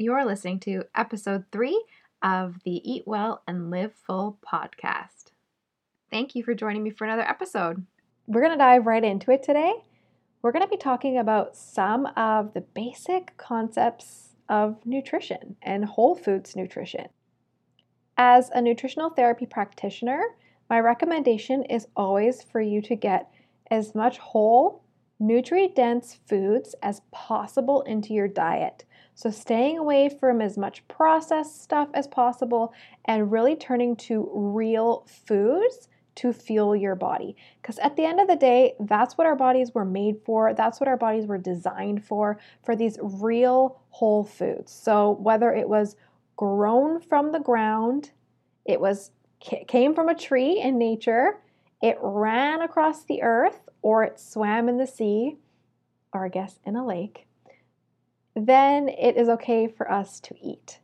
You're listening to episode three of the Eat Well and Live Full podcast. Thank you for joining me for another episode. We're going to dive right into it today. We're going to be talking about some of the basic concepts of nutrition and whole foods nutrition. As a nutritional therapy practitioner, my recommendation is always for you to get as much whole, nutrient dense foods as possible into your diet. So, staying away from as much processed stuff as possible and really turning to real foods to fuel your body. Because at the end of the day, that's what our bodies were made for. That's what our bodies were designed for, for these real whole foods. So, whether it was grown from the ground, it was came from a tree in nature, it ran across the earth, or it swam in the sea, or I guess in a lake, then it is okay for us to eat.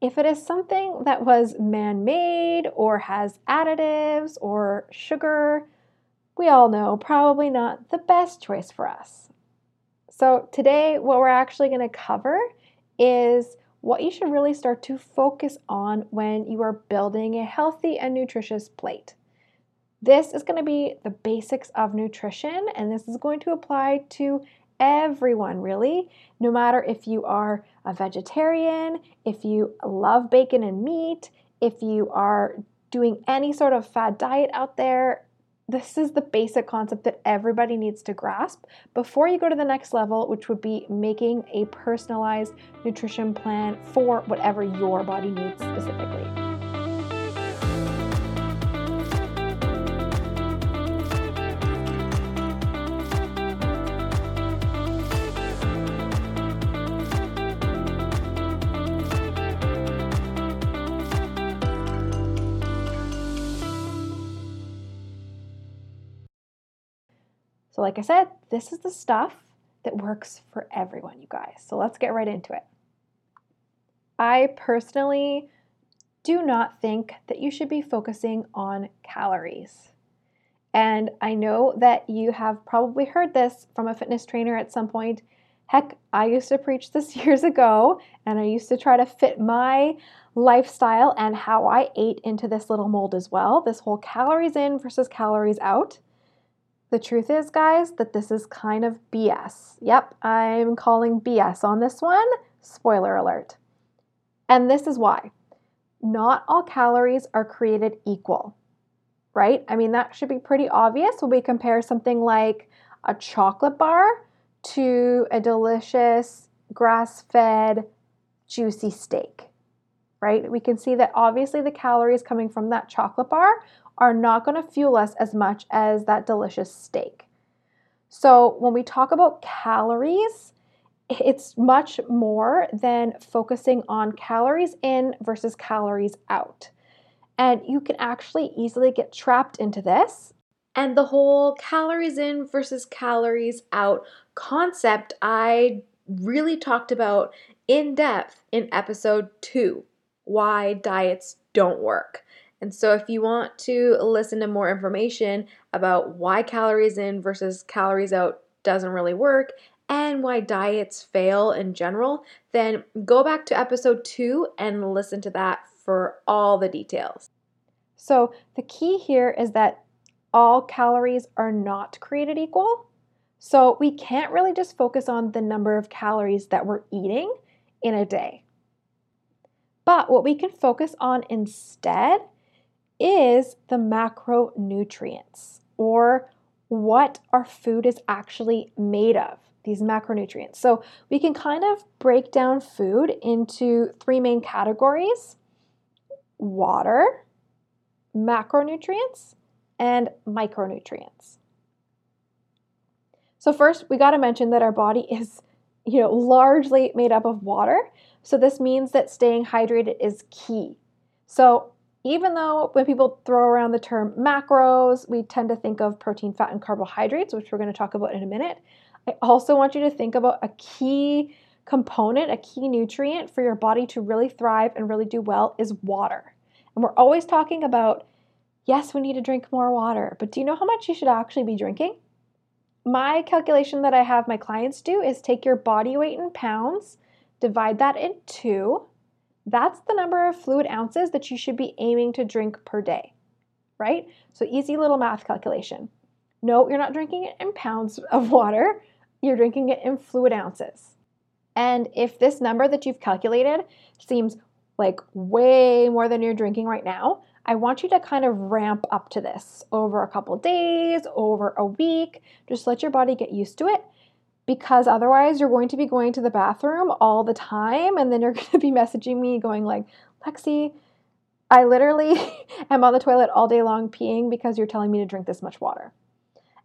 If it is something that was man made or has additives or sugar, we all know probably not the best choice for us. So, today, what we're actually going to cover is what you should really start to focus on when you are building a healthy and nutritious plate. This is going to be the basics of nutrition, and this is going to apply to everyone, really, no matter if you are a vegetarian, if you love bacon and meat, if you are doing any sort of fad diet out there, this is the basic concept that everybody needs to grasp before you go to the next level, which would be making a personalized nutrition plan for whatever your body needs specifically. Like I said, this is the stuff that works for everyone, you guys. So, let's get right into it. I personally do not think that you should be focusing on calories. And I know that you have probably heard this from a fitness trainer at some point. Heck, I used to preach this years ago, and I used to try to fit my lifestyle and how I ate into this little mold as well. This whole calories in versus calories out. The truth is, guys, that this is kind of BS. Yep, I'm calling BS on this one. Spoiler alert. And this is why. Not all calories are created equal, right? I mean, that should be pretty obvious when we compare something like a chocolate bar to a delicious grass fed, juicy steak, right? We can see that obviously the calories coming from that chocolate bar are not going to fuel us as much as that delicious steak. So, when we talk about calories, it's much more than focusing on calories in versus calories out. And you can actually easily get trapped into this. And the whole calories in versus calories out concept I really talked about in depth in episode two why diets don't work. And so, if you want to listen to more information about why calories in versus calories out doesn't really work and why diets fail in general, then go back to episode two and listen to that for all the details. So, the key here is that all calories are not created equal. So, we can't really just focus on the number of calories that we're eating in a day. But what we can focus on instead is the macronutrients or what our food is actually made of, these macronutrients. So we can kind of break down food into three main categories water, macronutrients, and micronutrients. So first, we got to mention that our body is, you know, largely made up of water. So this means that staying hydrated is key. So even though when people throw around the term macros, we tend to think of protein, fat, and carbohydrates, which we're going to talk about in a minute, I also want you to think about a key component, a key nutrient for your body to really thrive and really do well is water. And we're always talking about, yes, we need to drink more water, but do you know how much you should actually be drinking? My calculation that I have my clients do is take your body weight in pounds divide that in two. That's the number of fluid ounces that you should be aiming to drink per day, right? So easy little math calculation. No, you're not drinking it in pounds of water, you're drinking it in fluid ounces. And if this number that you've calculated seems like way more than you're drinking right now, I want you to kind of ramp up to this over a couple days, over a week. Just let your body get used to it because otherwise you're going to be going to the bathroom all the time and then you're going to be messaging me going like, "Lexi, I literally am on the toilet all day long peeing because you're telling me to drink this much water."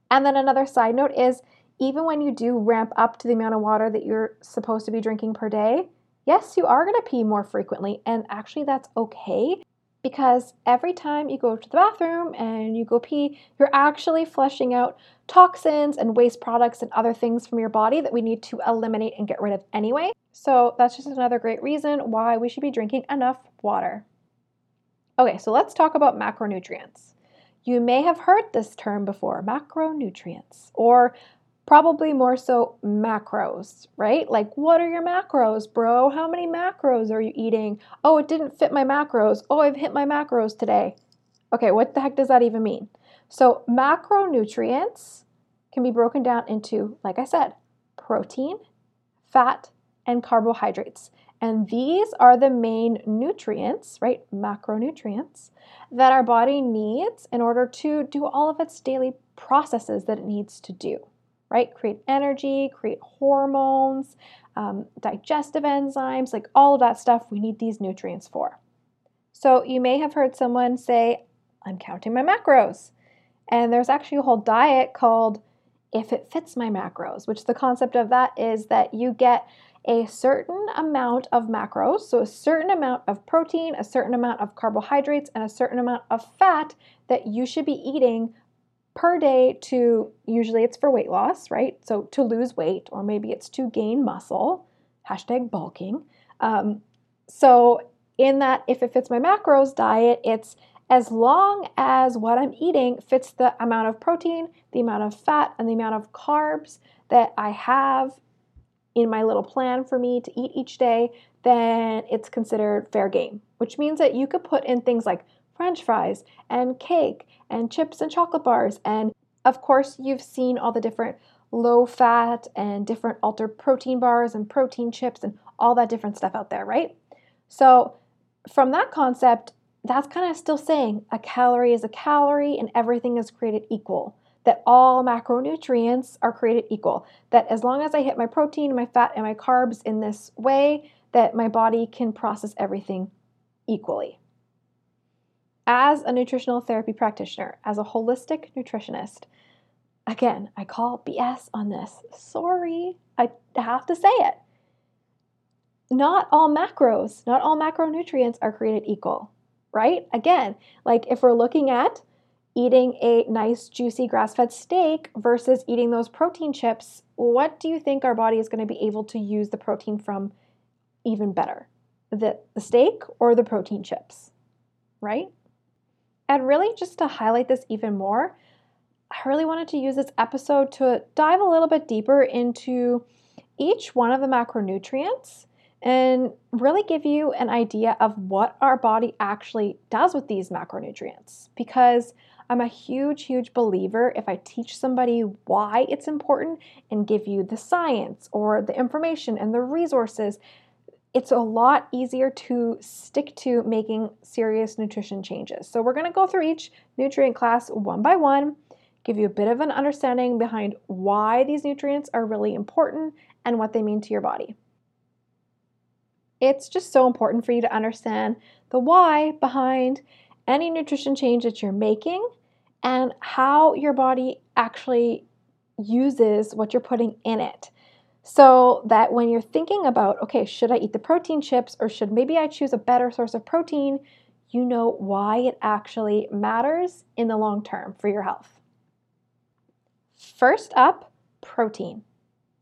And then another side note is even when you do ramp up to the amount of water that you're supposed to be drinking per day, yes, you are going to pee more frequently. And actually, that's okay because every time you go to the bathroom and you go pee, you're actually flushing out toxins and waste products and other things from your body that we need to eliminate and get rid of anyway. So, that's just another great reason why we should be drinking enough water. Okay, so let's talk about macronutrients. You may have heard this term before macronutrients, or probably more so macros, right? Like, what are your macros, bro? How many macros are you eating? Oh, it didn't fit my macros. Oh, I've hit my macros today. Okay, what the heck does that even mean? So, macronutrients can be broken down into, like I said, protein, fat, and carbohydrates. And these are the main nutrients, right? Macronutrients that our body needs in order to do all of its daily processes that it needs to do, right? Create energy, create hormones, um, digestive enzymes, like all of that stuff, we need these nutrients for. So you may have heard someone say, I'm counting my macros. And there's actually a whole diet called If It Fits My Macros, which the concept of that is that you get a certain amount of macros, so a certain amount of protein, a certain amount of carbohydrates, and a certain amount of fat that you should be eating per day to usually it's for weight loss, right? So to lose weight, or maybe it's to gain muscle, hashtag bulking. Um, so in that, if it fits my macros diet, it's as long as what I'm eating fits the amount of protein, the amount of fat, and the amount of carbs that I have in my little plan for me to eat each day, then it's considered fair game, which means that you could put in things like french fries and cake and chips and chocolate bars. And of course, you've seen all the different low fat and different altered protein bars and protein chips and all that different stuff out there, right? So, from that concept, that's kind of still saying a calorie is a calorie and everything is created equal that all macronutrients are created equal. That as long as I hit my protein, my fat, and my carbs in this way, that my body can process everything equally. As a nutritional therapy practitioner, as a holistic nutritionist, again, I call BS on this. Sorry, I have to say it. Not all macros, not all macronutrients are created equal, right? Again, like if we're looking at eating a nice juicy grass-fed steak versus eating those protein chips, what do you think our body is going to be able to use the protein from even better? The, the steak or the protein chips, right? And really, just to highlight this even more, I really wanted to use this episode to dive a little bit deeper into each one of the macronutrients and really give you an idea of what our body actually does with these macronutrients. Because I'm a huge, huge believer if I teach somebody why it's important and give you the science or the information and the resources, it's a lot easier to stick to making serious nutrition changes. So, we're going to go through each nutrient class one by one, give you a bit of an understanding behind why these nutrients are really important and what they mean to your body. It's just so important for you to understand the why behind any nutrition change that you're making and how your body actually uses what you're putting in it. So that when you're thinking about, okay, should I eat the protein chips or should maybe I choose a better source of protein, you know why it actually matters in the long term for your health. First up, protein.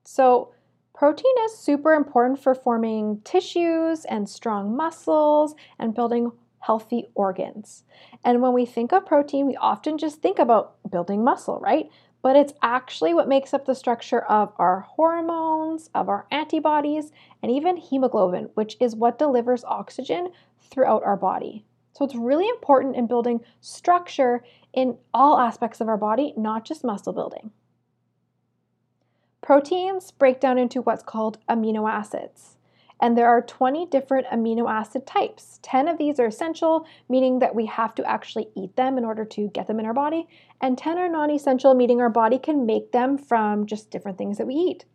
So, protein is super important for forming tissues and strong muscles and building healthy organs. And when we think of protein, we often just think about building muscle, right? But it's actually what makes up the structure of our hormones, of our antibodies, and even hemoglobin, which is what delivers oxygen throughout our body. So it's really important in building structure in all aspects of our body, not just muscle building. Proteins break down into what's called amino acids. And there are 20 different amino acid types. 10 of these are essential, meaning that we have to actually eat them in order to get them in our body. And 10 are non essential, meaning our body can make them from just different things that we eat.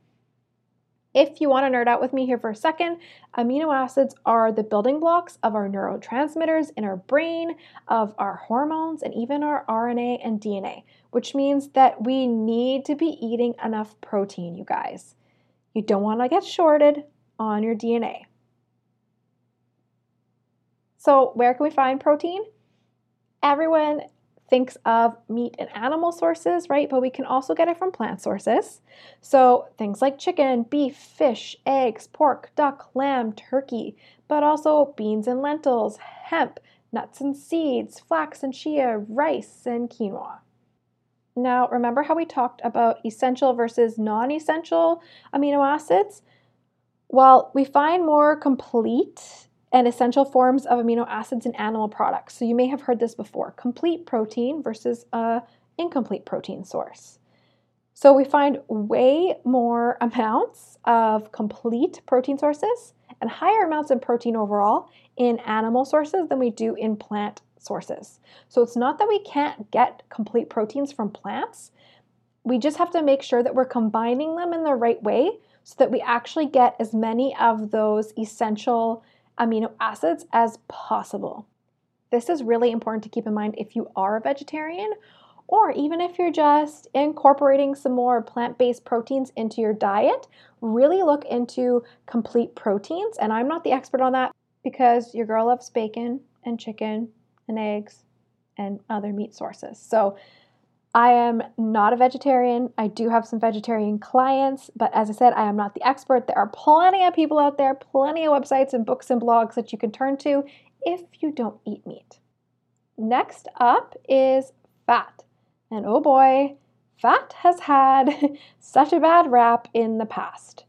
If you want to nerd out with me here for a second, amino acids are the building blocks of our neurotransmitters in our brain, of our hormones, and even our RNA and DNA, which means that we need to be eating enough protein, you guys. You don't want to get shorted on your DNA. So, where can we find protein? Everyone thinks of meat and animal sources, right? But we can also get it from plant sources. So things like chicken, beef, fish, eggs, pork, duck, lamb, turkey, but also beans and lentils, hemp, nuts and seeds, flax and chia, rice, and quinoa. Now, remember how we talked about essential versus non essential amino acids? Well, we find more complete and essential forms of amino acids in animal products. So you may have heard this before complete protein versus a incomplete protein source. So we find way more amounts of complete protein sources and higher amounts of protein overall in animal sources than we do in plant sources. So it's not that we can't get complete proteins from plants. We just have to make sure that we're combining them in the right way so that we actually get as many of those essential amino acids as possible. This is really important to keep in mind if you are a vegetarian or even if you're just incorporating some more plant based proteins into your diet. Really look into complete proteins. And I'm not the expert on that because your girl loves bacon and chicken and eggs and other meat sources. So I am not a vegetarian. I do have some vegetarian clients, but as I said, I am not the expert. There are plenty of people out there, plenty of websites and books and blogs that you can turn to if you don't eat meat. Next up is fat. And oh boy, fat has had such a bad rap in the past.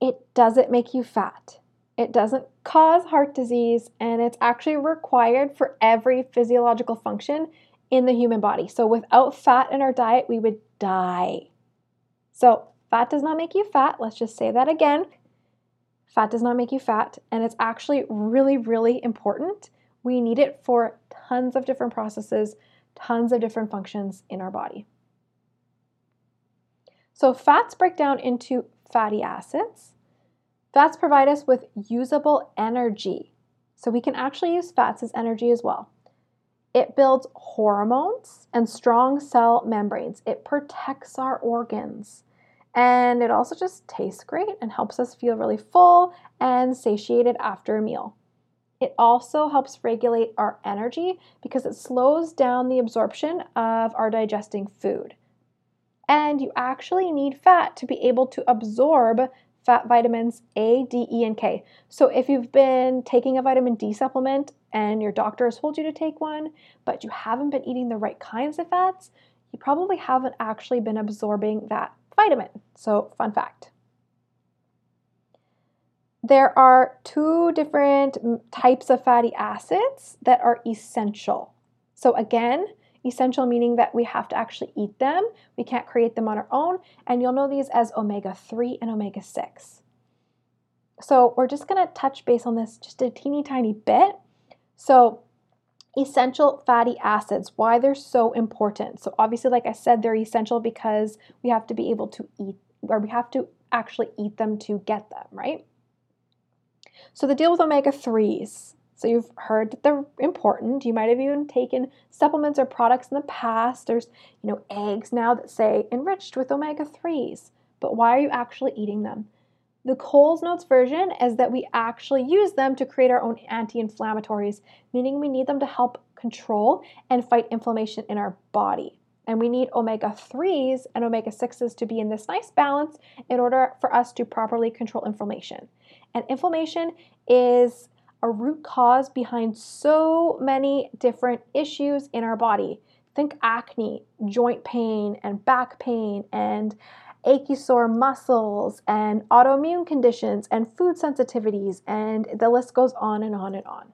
It doesn't make you fat. It doesn't cause heart disease, and it's actually required for every physiological function in the human body. So without fat in our diet, we would die. So fat does not make you fat. Let's just say that again. Fat does not make you fat, and it's actually really, really important. We need it for tons of different processes, tons of different functions in our body. So, fats break down into fatty acids. Fats provide us with usable energy. So, we can actually use fats as energy as well. It builds hormones and strong cell membranes. It protects our organs. And it also just tastes great and helps us feel really full and satiated after a meal. It also helps regulate our energy because it slows down the absorption of our digesting food. And you actually need fat to be able to absorb fat vitamins A, D, E, and K. So if you've been taking a vitamin D supplement and your doctor has told you to take one, but you haven't been eating the right kinds of fats, you probably haven't actually been absorbing that vitamin. So, fun fact. There are two different types of fatty acids that are essential. So, again, essential meaning that we have to actually eat them. We can't create them on our own. And you'll know these as omega 3 and omega 6. So, we're just going to touch base on this just a teeny tiny bit so, essential fatty acids, why they're so important. So, obviously, like I said, they're essential because we have to be able to eat, or we have to actually eat them to get them, right? So, the deal with omega 3s. So, you've heard that they're important. You might have even taken supplements or products in the past. There's, you know, eggs now that say enriched with omega 3s. But why are you actually eating them? The Coles Notes version is that we actually use them to create our own anti inflammatories, meaning we need them to help control and fight inflammation in our body. And we need omega 3s and omega 6s to be in this nice balance in order for us to properly control inflammation. And inflammation is a root cause behind so many different issues in our body think acne, joint pain, and back pain, and achy sore muscles, and autoimmune conditions, and food sensitivities, and the list goes on and on and on.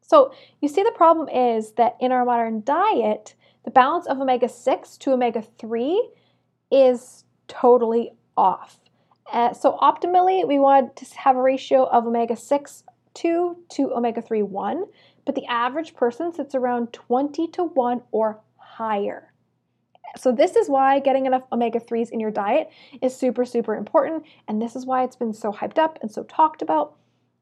So, you see, the problem is that in our modern diet, the balance of omega 6 to omega 3 is totally off. Uh, so, optimally, we want to have a ratio of omega 6 2 to omega 3 1, but the average person sits around 20 to 1 or higher. So, this is why getting enough omega 3s in your diet is super, super important. And this is why it's been so hyped up and so talked about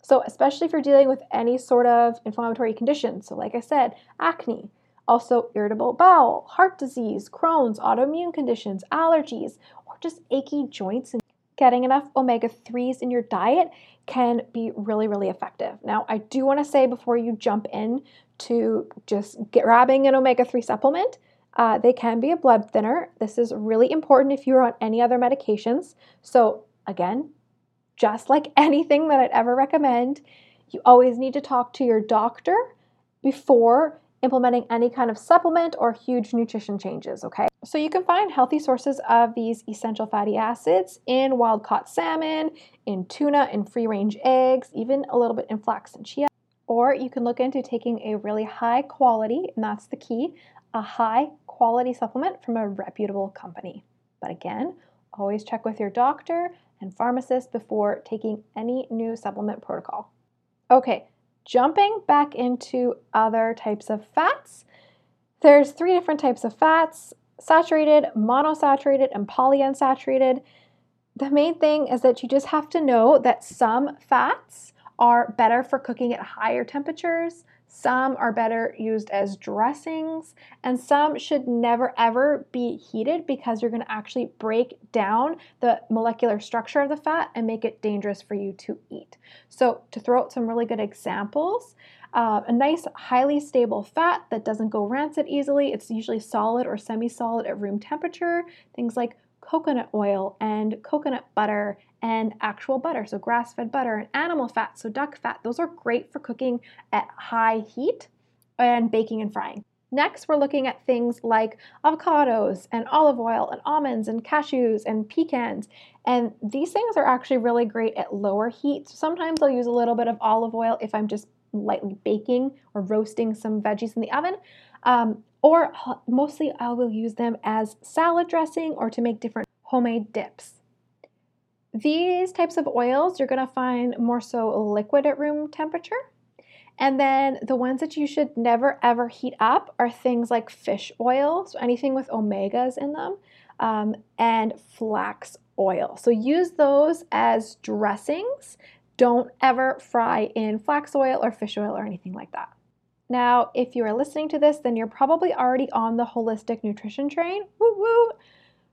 so, especially if you're dealing with any sort of inflammatory condition, so like I said, acne, also irritable bowel, heart disease, Crohn's, autoimmune conditions, allergies, or just achy joints, and getting enough omega 3s in your diet can be really, really effective. Now, I do want to say before you jump in to just grabbing an omega 3 supplement, uh, they can be a blood thinner. This is really important if you're on any other medications. So, again, just like anything that I'd ever recommend, you always need to talk to your doctor before implementing any kind of supplement or huge nutrition changes, okay? So you can find healthy sources of these essential fatty acids in wild caught salmon, in tuna, in free range eggs, even a little bit in flax and chia. Or you can look into taking a really high quality, and that's the key, a high quality supplement from a reputable company. But again, always check with your doctor and pharmacist before taking any new supplement protocol. Okay, jumping back into other types of fats. There's three different types of fats saturated, monosaturated, and polyunsaturated. The main thing is that you just have to know that some fats are better for cooking at higher temperatures, some are better used as dressings, and some should never ever be heated because you're going to actually break down the molecular structure of the fat and make it dangerous for you to eat. So, to throw out some really good examples, uh, a nice, highly stable fat that doesn't go rancid easily. It's usually solid or semi solid at room temperature. Things like coconut oil and coconut butter and actual butter, so grass fed butter, and animal fat, so duck fat. Those are great for cooking at high heat and baking and frying. Next, we're looking at things like avocados and olive oil and almonds and cashews and pecans. And these things are actually really great at lower heat. So sometimes I'll use a little bit of olive oil if I'm just lightly baking or roasting some veggies in the oven. Um, or mostly I will use them as salad dressing or to make different homemade dips. These types of oils you're going to find more so liquid at room temperature. And then the ones that you should never ever heat up are things like fish oil, so anything with omegas in them, um, and flax oil. So use those as dressings. Don't ever fry in flax oil or fish oil or anything like that. Now, if you are listening to this, then you're probably already on the holistic nutrition train. Woo woo!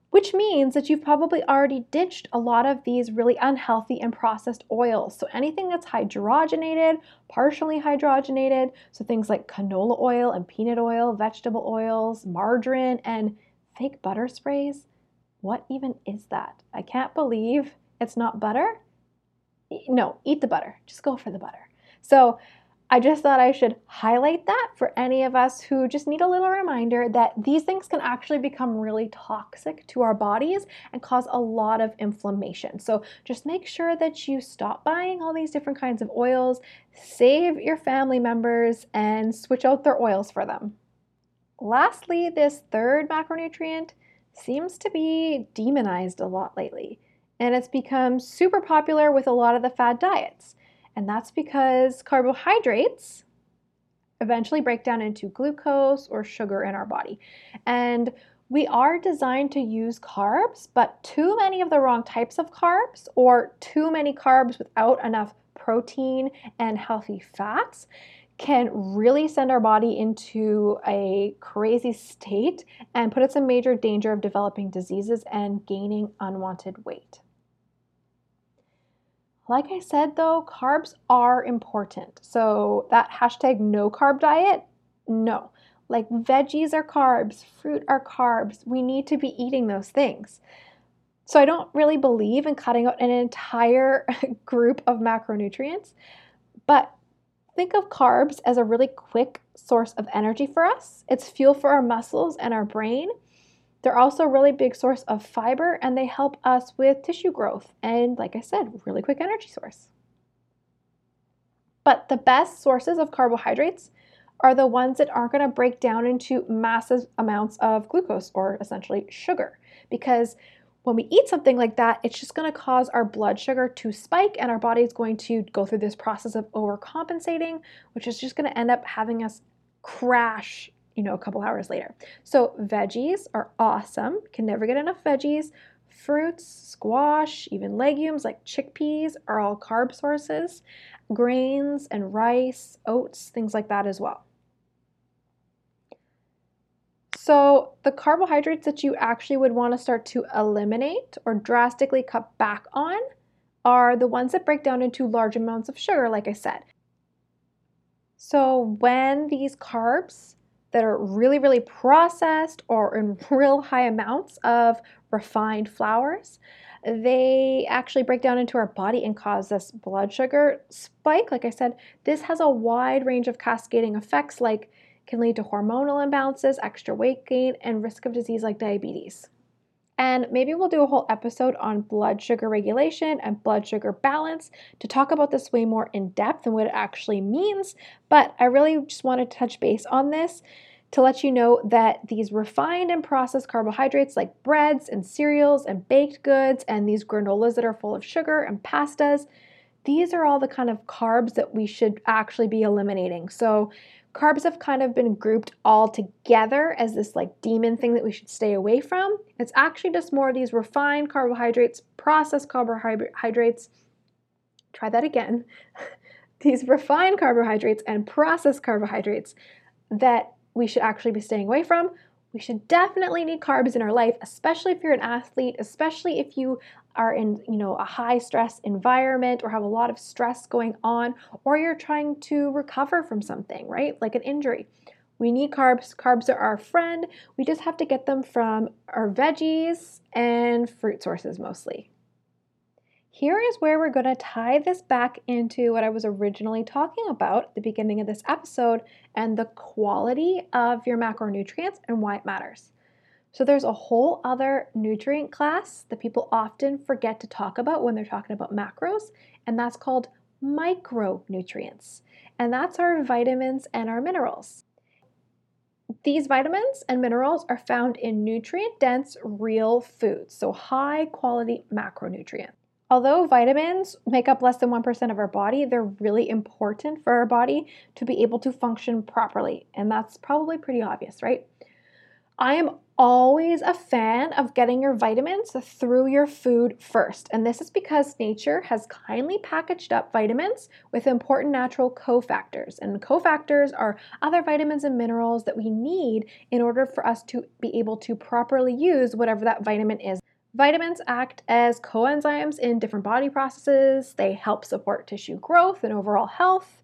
which means that you've probably already ditched a lot of these really unhealthy and processed oils. So anything that's hydrogenated, partially hydrogenated, so things like canola oil and peanut oil, vegetable oils, margarine, and fake butter sprays. What even is that? I can't believe it's not butter. No, eat the butter. Just go for the butter. So I just thought I should highlight that for any of us who just need a little reminder that these things can actually become really toxic to our bodies and cause a lot of inflammation. So just make sure that you stop buying all these different kinds of oils, save your family members, and switch out their oils for them. Lastly, this third macronutrient seems to be demonized a lot lately, and it's become super popular with a lot of the fad diets. And that's because carbohydrates eventually break down into glucose or sugar in our body. And we are designed to use carbs, but too many of the wrong types of carbs or too many carbs without enough protein and healthy fats can really send our body into a crazy state and put us in major danger of developing diseases and gaining unwanted weight. Like I said though, carbs are important. So that hashtag no carb diet, no. Like veggies are carbs, fruit are carbs. We need to be eating those things. So I don't really believe in cutting out an entire group of macronutrients, but think of carbs as a really quick source of energy for us. It's fuel for our muscles and our brain. They're also a really big source of fiber and they help us with tissue growth and, like I said, really quick energy source. But the best sources of carbohydrates are the ones that aren't going to break down into massive amounts of glucose or essentially sugar. Because when we eat something like that, it's just going to cause our blood sugar to spike and our body is going to go through this process of overcompensating, which is just going to end up having us crash, you know, a couple hours later. So, veggies are awesome. Can never get enough veggies. Fruits, squash, even legumes like chickpeas are all carb sources. Grains and rice, oats, things like that as well. So, the carbohydrates that you actually would want to start to eliminate or drastically cut back on are the ones that break down into large amounts of sugar, like I said. So, when these carbs that are really, really processed or in real high amounts of refined flours, they actually break down into our body and cause this blood sugar spike. Like I said, this has a wide range of cascading effects like can lead to hormonal imbalances, extra weight gain, and risk of disease like diabetes. And maybe we'll do a whole episode on blood sugar regulation and blood sugar balance to talk about this way more in depth and what it actually means. But I really just wanted to touch base on this to let you know that these refined and processed carbohydrates like breads and cereals and baked goods and these granolas that are full of sugar and pastas, these are all the kind of carbs that we should actually be eliminating. So carbs have kind of been grouped all together as this like demon thing that we should stay away from. It's actually just more of these refined carbohydrates, processed carbohydrates. Try that again. these refined carbohydrates and processed carbohydrates that we should actually be staying away from. We should definitely need carbs in our life, especially if you're an athlete, especially if you are in, you know, a high stress environment or have a lot of stress going on or you're trying to recover from something, right? Like an injury. We need carbs. Carbs are our friend. We just have to get them from our veggies and fruit sources mostly. Here is where we're going to tie this back into what I was originally talking about at the beginning of this episode and the quality of your macronutrients and why it matters. So, there's a whole other nutrient class that people often forget to talk about when they're talking about macros, and that's called micronutrients. And that's our vitamins and our minerals. These vitamins and minerals are found in nutrient dense real foods, so high quality macronutrients. Although vitamins make up less than 1% of our body, they're really important for our body to be able to function properly. And that's probably pretty obvious, right? I am always a fan of getting your vitamins through your food first. And this is because nature has kindly packaged up vitamins with important natural cofactors. And cofactors are other vitamins and minerals that we need in order for us to be able to properly use whatever that vitamin is Vitamins act as coenzymes in different body processes. They help support tissue growth and overall health.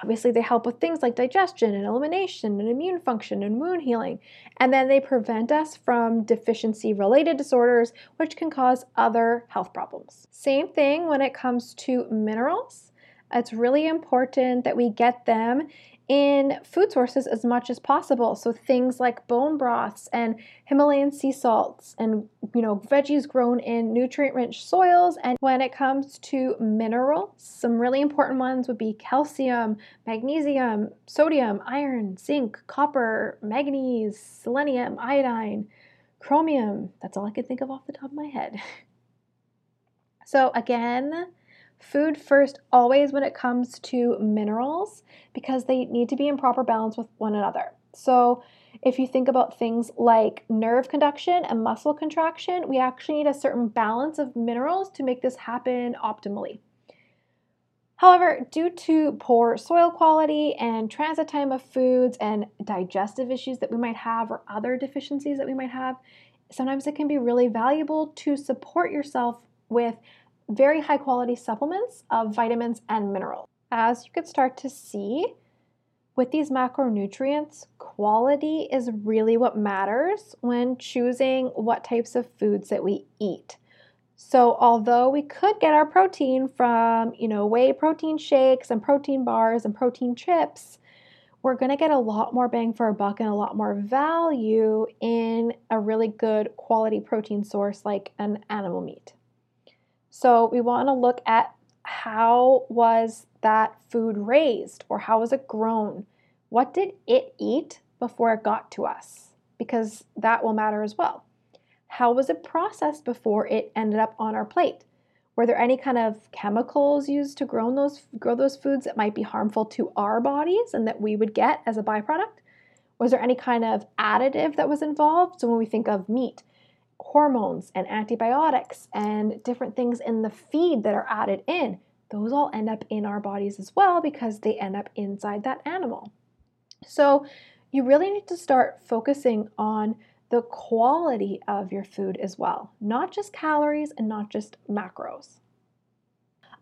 Obviously, they help with things like digestion and elimination and immune function and wound healing. And then they prevent us from deficiency related disorders, which can cause other health problems. Same thing when it comes to minerals. It's really important that we get them in food sources as much as possible. So things like bone broths and Himalayan sea salts and you know veggies grown in nutrient-rich soils. And when it comes to minerals, some really important ones would be calcium, magnesium, sodium, iron, zinc, copper, manganese, selenium, iodine, chromium. That's all I can think of off the top of my head. So again, Food first, always when it comes to minerals, because they need to be in proper balance with one another. So, if you think about things like nerve conduction and muscle contraction, we actually need a certain balance of minerals to make this happen optimally. However, due to poor soil quality and transit time of foods and digestive issues that we might have or other deficiencies that we might have, sometimes it can be really valuable to support yourself with very high quality supplements of vitamins and minerals. As you can start to see, with these macronutrients, quality is really what matters when choosing what types of foods that we eat. So, although we could get our protein from, you know, whey protein shakes and protein bars and protein chips, we're going to get a lot more bang for our buck and a lot more value in a really good quality protein source like an animal meat. So, we want to look at how was that food raised or how was it grown? What did it eat before it got to us? Because that will matter as well. How was it processed before it ended up on our plate? Were there any kind of chemicals used to grow those grow those foods that might be harmful to our bodies and that we would get as a byproduct? Was there any kind of additive that was involved? So when we think of meat, hormones and antibiotics and different things in the feed that are added in, those all end up in our bodies as well because they end up inside that animal. So you really need to start focusing on the quality of your food as well, not just calories and not just macros.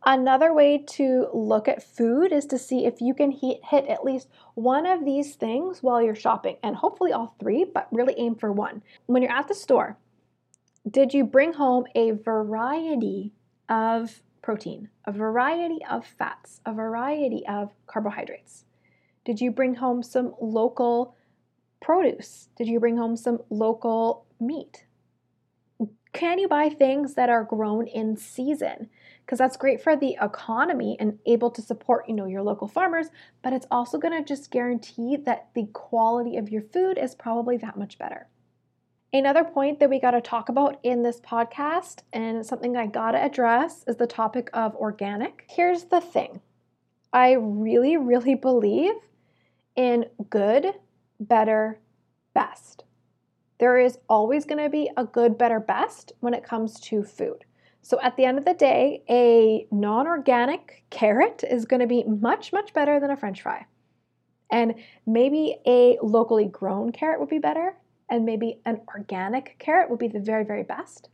Another way to look at food is to see if you can hit at least one of these things while you're shopping, and hopefully all three, but really aim for one. When you're at the store, did you bring home a variety of protein, a variety of fats, a variety of carbohydrates? Did you bring home some local produce? Did you bring home some local meat? Can you buy things that are grown in season? Because that's great for the economy and able to support, you know, your local farmers, but it's also going to just guarantee that the quality of your food is probably that much better. Another point that we got to talk about in this podcast, and something I got to address, is the topic of organic. Here's the thing I really, really believe in good, better, best. There is always going to be a good, better, best when it comes to food. So at the end of the day, a non organic carrot is going to be much, much better than a french fry. And maybe a locally grown carrot would be better, and maybe an organic carrot would be the very, very best.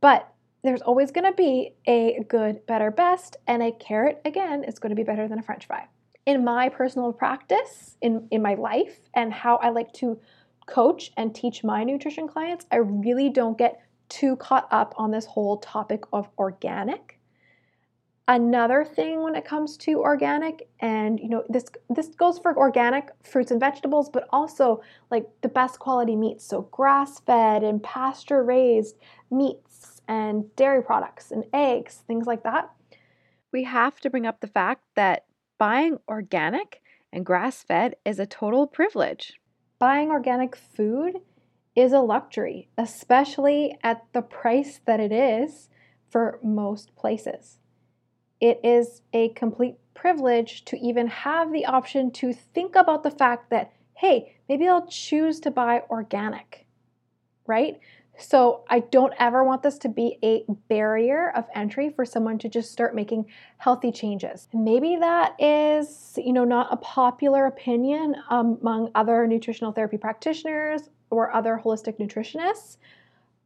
But there's always going to be a good, better, best, and a carrot, again, is going to be better than a french fry. In my personal practice, in, in my life, and how I like to coach and teach my nutrition clients, I really don't get too caught up on this whole topic of organic Another thing when it comes to organic, and you know, this this goes for organic fruits and vegetables, but also like the best quality meats, so grass-fed and pasture-raised meats and dairy products and eggs, things like that. We have to bring up the fact that buying organic and grass-fed is a total privilege. Buying organic food is a luxury, especially at the price that it is for most places it is a complete privilege to even have the option to think about the fact that, hey, maybe I'll choose to buy organic, right? So I don't ever want this to be a barrier of entry for someone to just start making healthy changes. Maybe that is, you know, not a popular opinion among other nutritional therapy practitioners or other holistic nutritionists,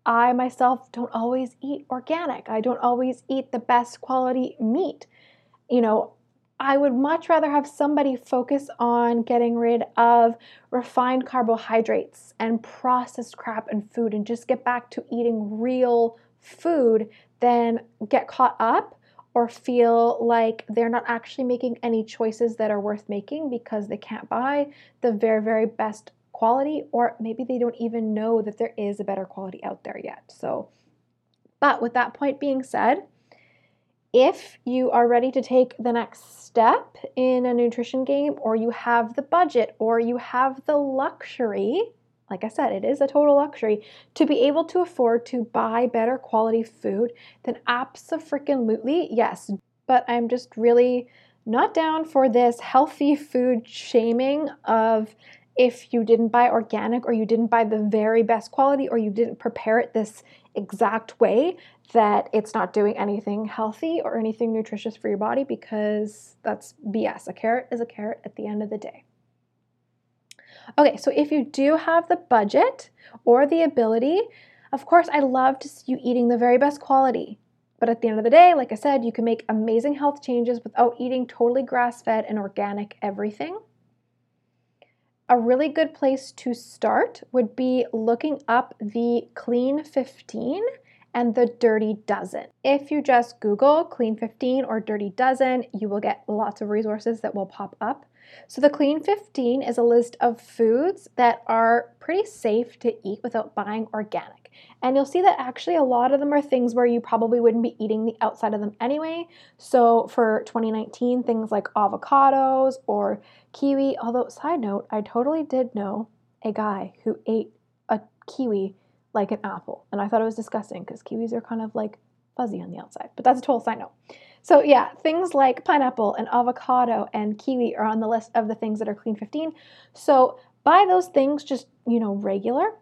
I myself don't always eat organic. I don't always eat the best quality meat. You know, I would much rather have somebody focus on getting rid of refined carbohydrates and processed crap and food and just get back to eating real food than get caught up or feel like they're not actually making any choices that are worth making because they can't buy the very, very best quality, or maybe they don't even know that there is a better quality out there yet. So, but with that point being said, if you are ready to take the next step in a nutrition game, or you have the budget, or you have the luxury, like I said, it is a total luxury to be able to afford to buy better quality food, then absolutely yes. But I'm just really not down for this healthy food shaming of if you didn't buy organic or you didn't buy the very best quality or you didn't prepare it this exact way that it's not doing anything healthy or anything nutritious for your body because that's BS. A carrot is a carrot at the end of the day. Okay, so if you do have the budget or the ability, of course, I love to see you eating the very best quality. But at the end of the day, like I said, you can make amazing health changes without eating totally grass fed and organic everything a really good place to start would be looking up the Clean 15 and the Dirty Dozen. If you just Google Clean 15 or Dirty Dozen, you will get lots of resources that will pop up. So, the Clean 15 is a list of foods that are pretty safe to eat without buying organic. And you'll see that actually a lot of them are things where you probably wouldn't be eating the outside of them anyway. So, for 2019, things like avocados or kiwi. Although, side note, I totally did know a guy who ate a kiwi like an apple. And I thought it was disgusting because kiwis are kind of like fuzzy on the outside. But that's a total side note. So, yeah, things like pineapple and avocado and kiwi are on the list of the things that are clean 15. So, buy those things just, you know, regular.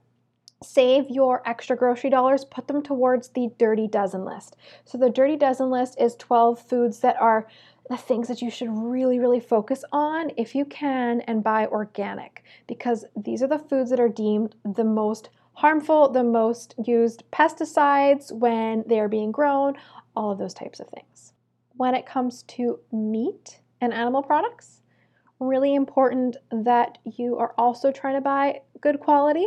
Save your extra grocery dollars, put them towards the dirty dozen list. So, the dirty dozen list is 12 foods that are the things that you should really, really focus on if you can and buy organic because these are the foods that are deemed the most harmful, the most used pesticides when they are being grown, all of those types of things. When it comes to meat and animal products, really important that you are also trying to buy good quality.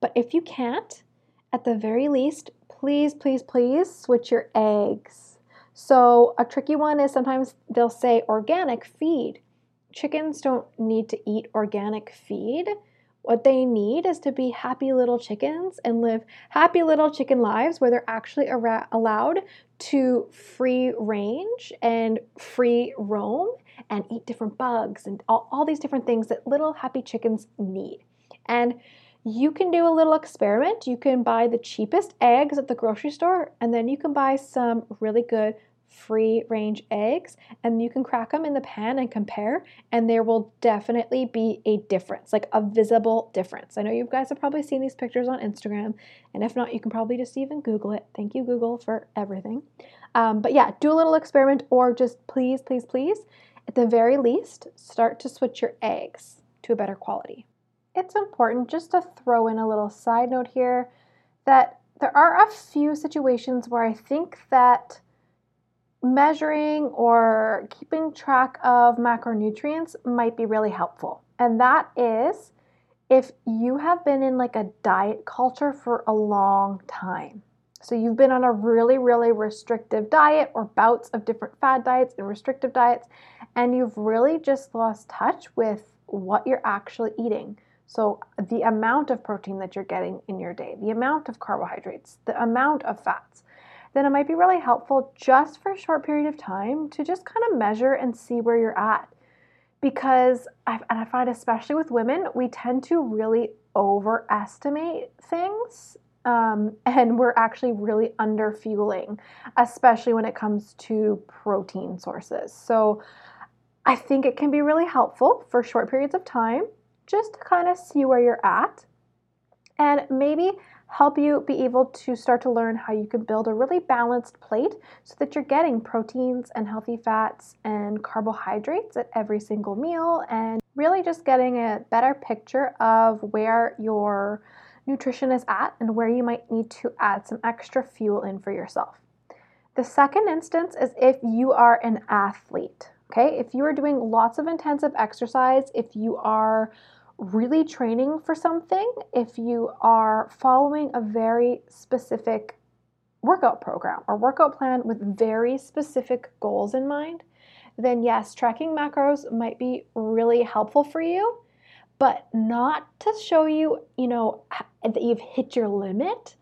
But if you can't, at the very least, please, please, please switch your eggs so, a tricky one is sometimes they'll say organic feed. Chickens don't need to eat organic feed. What they need is to be happy little chickens and live happy little chicken lives where they're actually allowed to free range and free roam and eat different bugs and all, all these different things that little happy chickens need. And you can do a little experiment. You can buy the cheapest eggs at the grocery store, and then you can buy some really good free range eggs and you can crack them in the pan and compare and there will definitely be a difference like a visible difference. I know you guys have probably seen these pictures on instagram and if not you can probably just even google it. Thank you google for everything. Um, but yeah do a little experiment or just please please please at the very least start to switch your eggs to a better quality. It's important just to throw in a little side note here that there are a few situations where I think that measuring or keeping track of macronutrients might be really helpful. And that is if you have been in like a diet culture for a long time. So you've been on a really, really restrictive diet or bouts of different fad diets and restrictive diets, and you've really just lost touch with what you're actually eating. So, the amount of protein that you're getting in your day, the amount of carbohydrates, the amount of fats, then it might be really helpful just for a short period of time to just kind of measure and see where you're at. Because, I, and I find especially with women, we tend to really overestimate things um, and we're actually really under fueling, especially when it comes to protein sources. So, I think it can be really helpful for short periods of time just to kind of see where you're at and maybe help you be able to start to learn how you can build a really balanced plate so that you're getting proteins and healthy fats and carbohydrates at every single meal and really just getting a better picture of where your nutrition is at and where you might need to add some extra fuel in for yourself. The second instance is if you are an athlete. Okay, if you are doing lots of intensive exercise, if you are really training for something, if you are following a very specific workout program or workout plan with very specific goals in mind, then yes, tracking macros might be really helpful for you, but not to show you, you know, that you've hit your limit,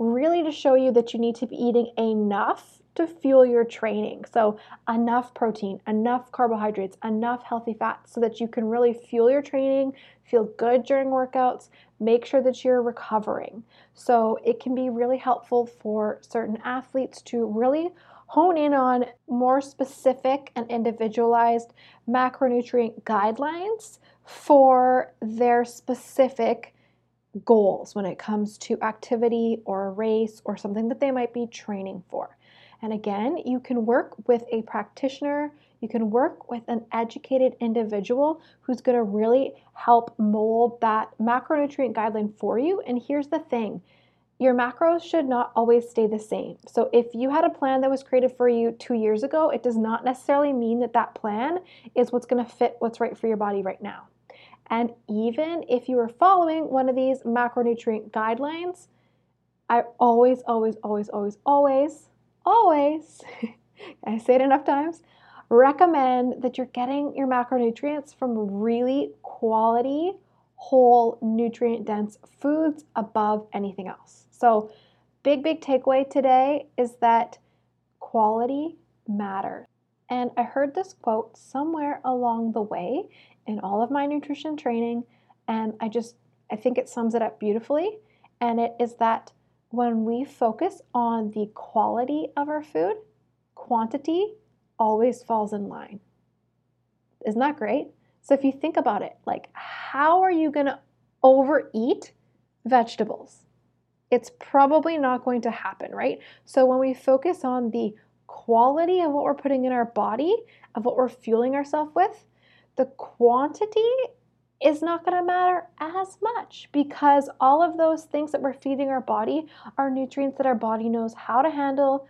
really to show you that you need to be eating enough to fuel your training. So, enough protein, enough carbohydrates, enough healthy fats so that you can really fuel your training, feel good during workouts, make sure that you're recovering. So, it can be really helpful for certain athletes to really hone in on more specific and individualized macronutrient guidelines for their specific goals when it comes to activity or a race or something that they might be training for. And again, you can work with a practitioner, you can work with an educated individual who's going to really help mold that macronutrient guideline for you. And here's the thing your macros should not always stay the same. So if you had a plan that was created for you two years ago, it does not necessarily mean that that plan is what's going to fit what's right for your body right now. And even if you are following one of these macronutrient guidelines, I always, always, always, always, always, always, I say it enough times, recommend that you're getting your macronutrients from really quality, whole, nutrient dense foods above anything else. So, big, big takeaway today is that quality matters. And I heard this quote somewhere along the way in all of my nutrition training, and I just I think it sums it up beautifully. And it is that when we focus on the quality of our food, quantity always falls in line. Isn't that great? So if you think about it, like how are you going to overeat vegetables? It's probably not going to happen, right? So when we focus on the quality of what we're putting in our body, of what we're fueling ourselves with, the quantity is not going to matter as much because all of those things that we're feeding our body are nutrients that our body knows how to handle,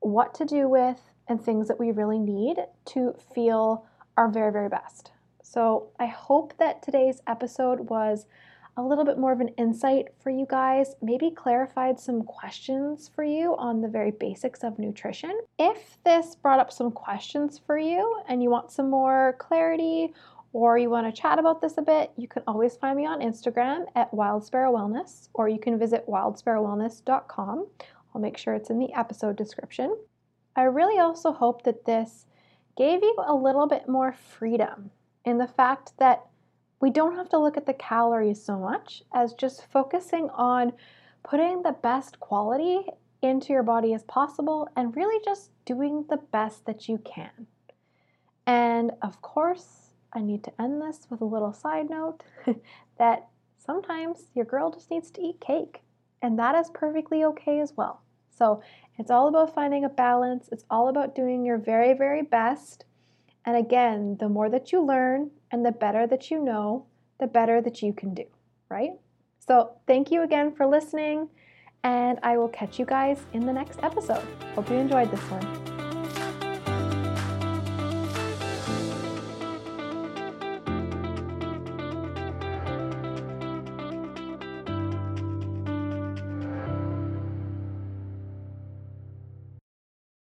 what to do with, and things that we really need to feel our very, very best. So I hope that today's episode was a little bit more of an insight for you guys, maybe clarified some questions for you on the very basics of nutrition. If this brought up some questions for you and you want some more clarity or you want to chat about this a bit, you can always find me on Instagram at Wild Sparrow Wellness, or you can visit wildsparrowwellness.com. I'll make sure it's in the episode description. I really also hope that this gave you a little bit more freedom in the fact that we don't have to look at the calories so much as just focusing on putting the best quality into your body as possible and really just doing the best that you can. And of course, I need to end this with a little side note that sometimes your girl just needs to eat cake, and that is perfectly okay as well. So it's all about finding a balance, it's all about doing your very, very best. And again, the more that you learn, and the better that you know, the better that you can do, right? So, thank you again for listening, and I will catch you guys in the next episode. Hope you enjoyed this one.